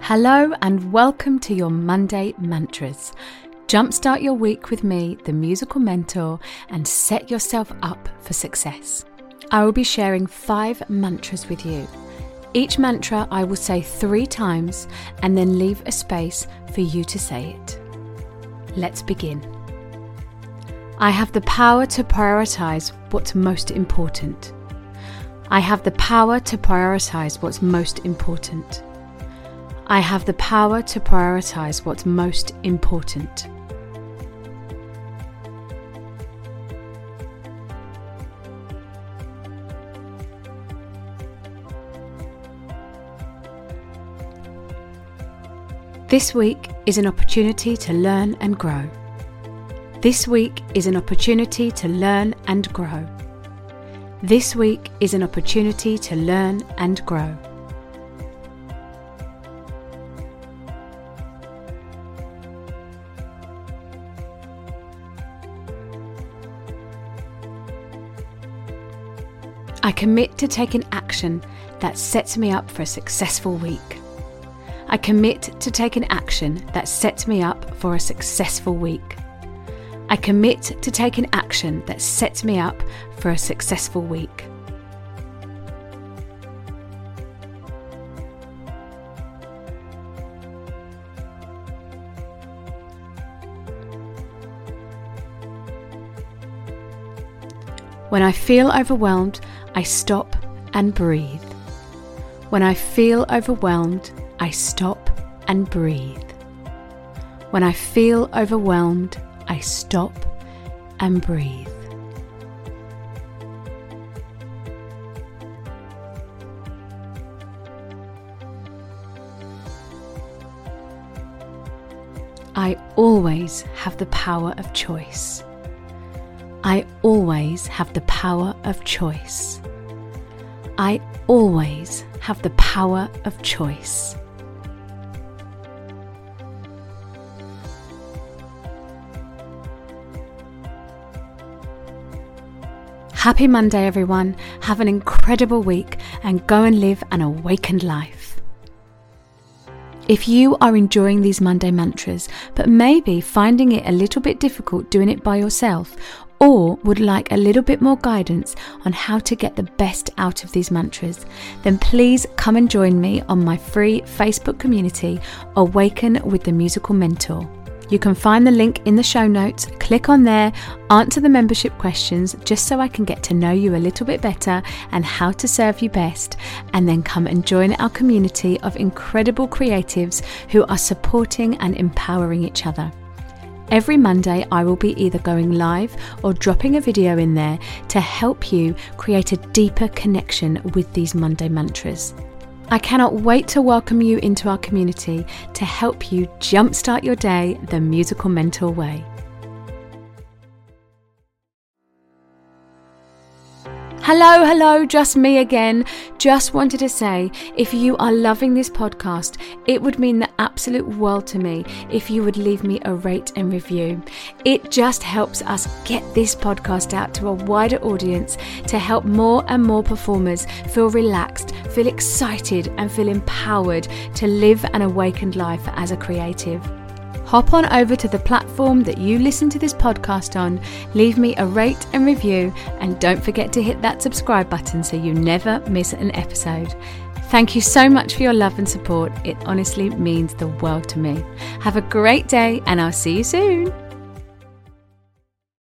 Hello, and welcome to your Monday Mantras. Jumpstart your week with me, the musical mentor, and set yourself up for success. I will be sharing five mantras with you. Each mantra I will say three times and then leave a space for you to say it. Let's begin. I have the power to prioritize what's most important. I have the power to prioritize what's most important. I have the power to prioritize what's most important. This week is an opportunity to learn and grow. This week is an opportunity to learn and grow. This week is an opportunity to learn and grow. I commit to taking action that sets me up for a successful week. I commit to taking an action that sets me up for a successful week. I commit to taking an action that sets me up for a successful week. When I feel overwhelmed, I stop and breathe. When I feel overwhelmed, I stop and breathe. When I feel overwhelmed, I stop and breathe. I always have the power of choice. I always have the power of choice. I always have the power of choice. Happy Monday, everyone. Have an incredible week and go and live an awakened life. If you are enjoying these Monday mantras, but maybe finding it a little bit difficult doing it by yourself, or would like a little bit more guidance on how to get the best out of these mantras, then please come and join me on my free Facebook community, Awaken with the Musical Mentor. You can find the link in the show notes. Click on there, answer the membership questions just so I can get to know you a little bit better and how to serve you best, and then come and join our community of incredible creatives who are supporting and empowering each other. Every Monday, I will be either going live or dropping a video in there to help you create a deeper connection with these Monday mantras. I cannot wait to welcome you into our community to help you jumpstart your day the musical mentor way. Hello, hello, just me again. Just wanted to say if you are loving this podcast, it would mean the absolute world to me if you would leave me a rate and review. It just helps us get this podcast out to a wider audience to help more and more performers feel relaxed, feel excited, and feel empowered to live an awakened life as a creative hop on over to the platform that you listen to this podcast on, leave me a rate and review, and don't forget to hit that subscribe button so you never miss an episode. Thank you so much for your love and support. It honestly means the world to me. Have a great day, and I'll see you soon.